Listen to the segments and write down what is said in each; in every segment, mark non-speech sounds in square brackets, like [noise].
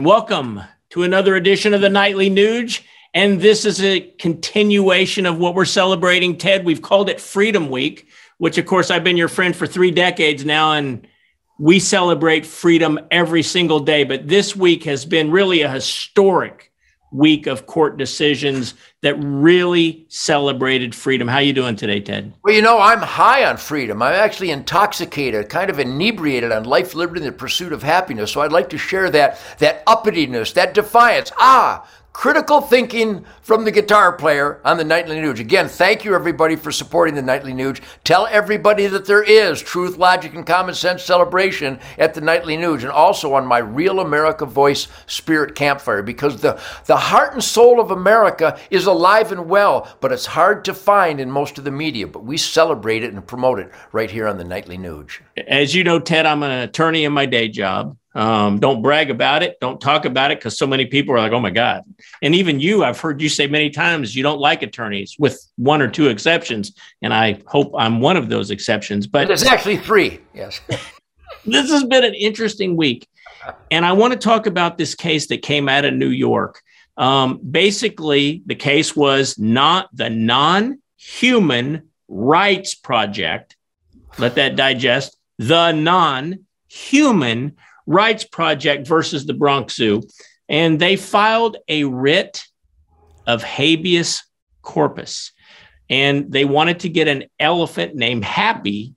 Welcome to another edition of the Nightly Nuge. And this is a continuation of what we're celebrating, Ted. We've called it Freedom Week, which, of course, I've been your friend for three decades now, and we celebrate freedom every single day. But this week has been really a historic week of court decisions that really celebrated freedom. How you doing today, Ted? Well, you know, I'm high on freedom. I'm actually intoxicated, kind of inebriated on life, liberty, and the pursuit of happiness. So I'd like to share that that uppityness, that defiance. Ah, critical thinking from the guitar player on the Nightly Nuge. Again, thank you everybody for supporting the Nightly Nuge. Tell everybody that there is truth, logic, and common sense celebration at the Nightly Nuge and also on my Real America Voice Spirit Campfire because the, the heart and soul of America is alive and well, but it's hard to find in most of the media. But we celebrate it and promote it right here on the Nightly Nuge. As you know, Ted, I'm an attorney in my day job. Um, don't brag about it. Don't talk about it because so many people are like, oh my God. And even you, I've heard you say many times you don't like attorneys with one or two exceptions. And I hope I'm one of those exceptions. But there's actually three. Yes. [laughs] this has been an interesting week. And I want to talk about this case that came out of New York. Um, basically, the case was not the non human rights project. Let that digest. The non human Rights Project versus the Bronx Zoo, and they filed a writ of habeas corpus. And they wanted to get an elephant named Happy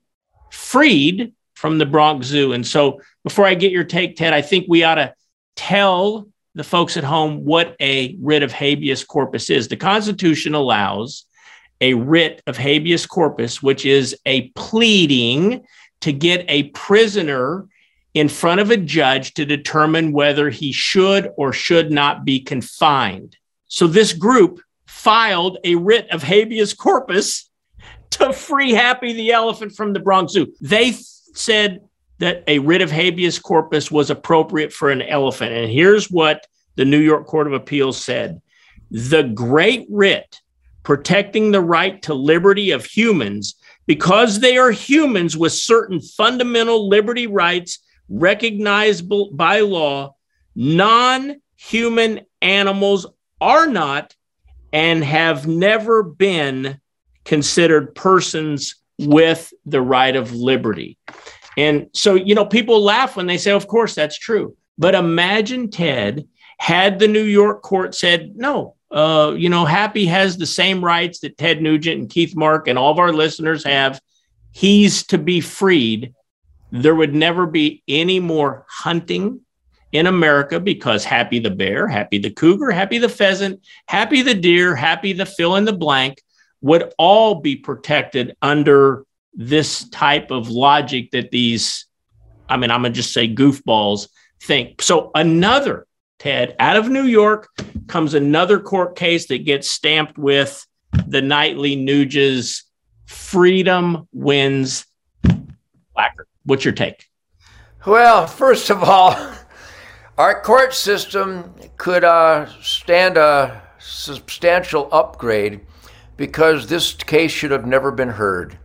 freed from the Bronx Zoo. And so, before I get your take, Ted, I think we ought to tell the folks at home what a writ of habeas corpus is. The Constitution allows a writ of habeas corpus, which is a pleading to get a prisoner in front of a judge to determine whether he should or should not be confined. So this group filed a writ of habeas corpus to free Happy the elephant from the Bronx Zoo. They said that a writ of habeas corpus was appropriate for an elephant. And here's what the New York Court of Appeals said The great writ protecting the right to liberty of humans because they are humans with certain fundamental liberty rights recognizable by law, non human animals are not and have never been considered persons with the right of liberty. And so, you know, people laugh when they say, of course, that's true. But imagine, Ted, had the New York court said, no, uh, you know, Happy has the same rights that Ted Nugent and Keith Mark and all of our listeners have. He's to be freed there would never be any more hunting in America because happy the bear, happy the cougar, happy the pheasant, happy the deer, happy the fill in the blank would all be protected under this type of logic that these, I mean, I'm going to just say goofballs think. So another, Ted, out of New York comes another court case that gets stamped with the nightly Nuges freedom wins. What's your take? Well, first of all, [laughs] our court system could uh, stand a substantial upgrade because this case should have never been heard.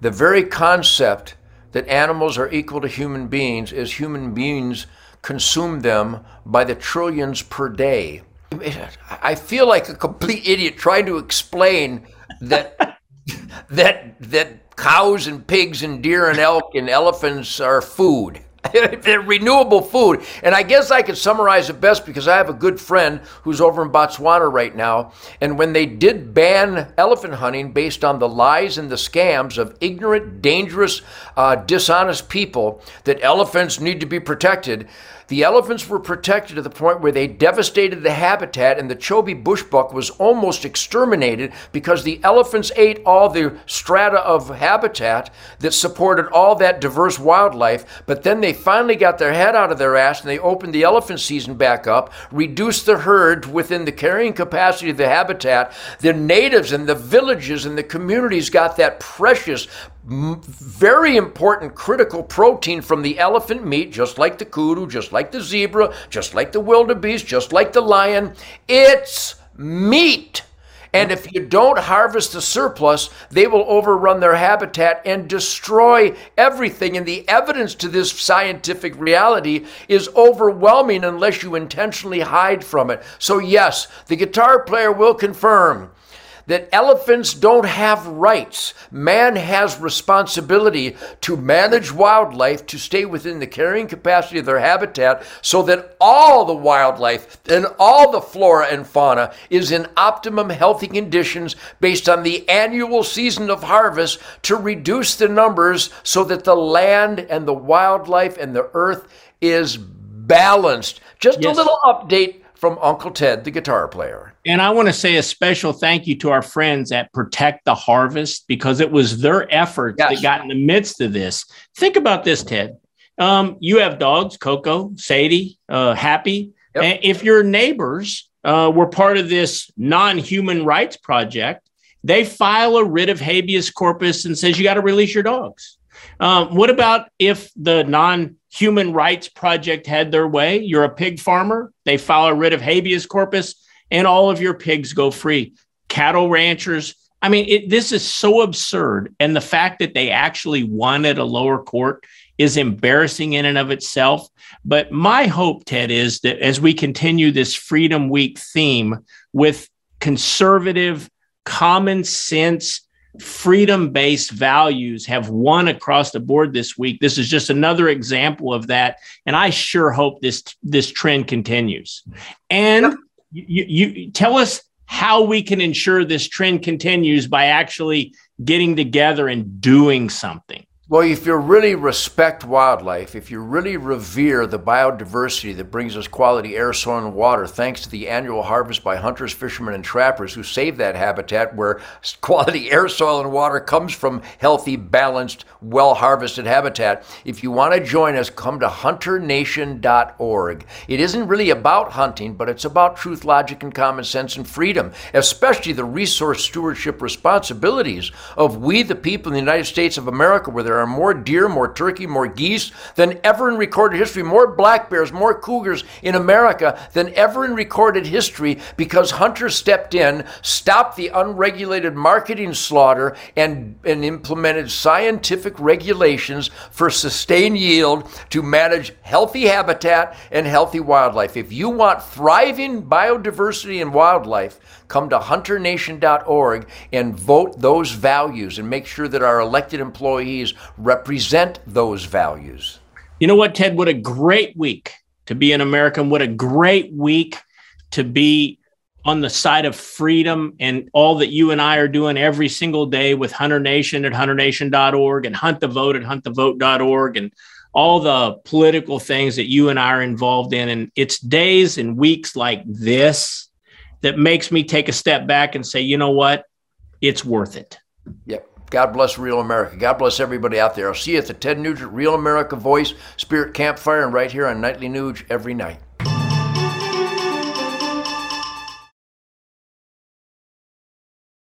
The very concept that animals are equal to human beings is human beings consume them by the trillions per day. I feel like a complete idiot trying to explain that [laughs] [laughs] that that cows and pigs and deer and elk and elephants are food. [laughs] Renewable food. And I guess I could summarize it best because I have a good friend who's over in Botswana right now. And when they did ban elephant hunting based on the lies and the scams of ignorant, dangerous, uh, dishonest people that elephants need to be protected, the elephants were protected to the point where they devastated the habitat, and the Chobe bushbuck was almost exterminated because the elephants ate all the strata of habitat that supported all that diverse wildlife. But then they finally got their head out of their ass and they opened the elephant season back up, reduced the herd within the carrying capacity of the habitat. The natives and the villages and the communities got that precious very important critical protein from the elephant meat, just like the kudu, just like the zebra, just like the wildebeest, just like the lion. It's meat. And if you don't harvest the surplus, they will overrun their habitat and destroy everything. And the evidence to this scientific reality is overwhelming unless you intentionally hide from it. So, yes, the guitar player will confirm that elephants don't have rights. Man has responsibility to manage wildlife to stay within the carrying capacity of their habitat so that all the wildlife and all the flora and fauna is in optimum healthy conditions based on the annual season of harvest to reduce the numbers so that the land and the wildlife and the earth is balanced. Just yes. a little update from Uncle Ted, the guitar player. And I want to say a special thank you to our friends at Protect the Harvest because it was their efforts yes. that got in the midst of this. Think about this, Ted. Um, you have dogs, Coco, Sadie, uh, Happy. Yep. And if your neighbors uh, were part of this non-human rights project, they file a writ of habeas corpus and says you got to release your dogs. Um, what about if the non Human Rights Project had their way. You're a pig farmer, they file a writ of habeas corpus, and all of your pigs go free. Cattle ranchers, I mean, it, this is so absurd. And the fact that they actually won at a lower court is embarrassing in and of itself. But my hope, Ted, is that as we continue this Freedom Week theme with conservative, common sense, freedom based values have won across the board this week. This is just another example of that. And I sure hope this, this trend continues. And you, you tell us how we can ensure this trend continues by actually getting together and doing something. Well, if you really respect wildlife, if you really revere the biodiversity that brings us quality air, soil, and water, thanks to the annual harvest by hunters, fishermen, and trappers who save that habitat where [laughs] quality air, soil, and water comes from healthy, balanced, well harvested habitat, if you want to join us, come to hunternation.org. It isn't really about hunting, but it's about truth, logic, and common sense and freedom, especially the resource stewardship responsibilities of we, the people in the United States of America, where there there are more deer, more turkey, more geese than ever in recorded history, more black bears, more cougars in America than ever in recorded history because hunters stepped in, stopped the unregulated marketing slaughter, and, and implemented scientific regulations for sustained yield to manage healthy habitat and healthy wildlife. If you want thriving biodiversity and wildlife, come to hunternation.org and vote those values and make sure that our elected employees represent those values. You know what, Ted? What a great week to be an American. What a great week to be on the side of freedom and all that you and I are doing every single day with Hunter Nation at hunternation.org and Hunt the Vote at huntthevote.org and all the political things that you and I are involved in. And it's days and weeks like this that makes me take a step back and say, you know what? It's worth it. Yep. God bless Real America. God bless everybody out there. I'll see you at the Ted Nugent Real America Voice Spirit Campfire and right here on Nightly Nuge every night.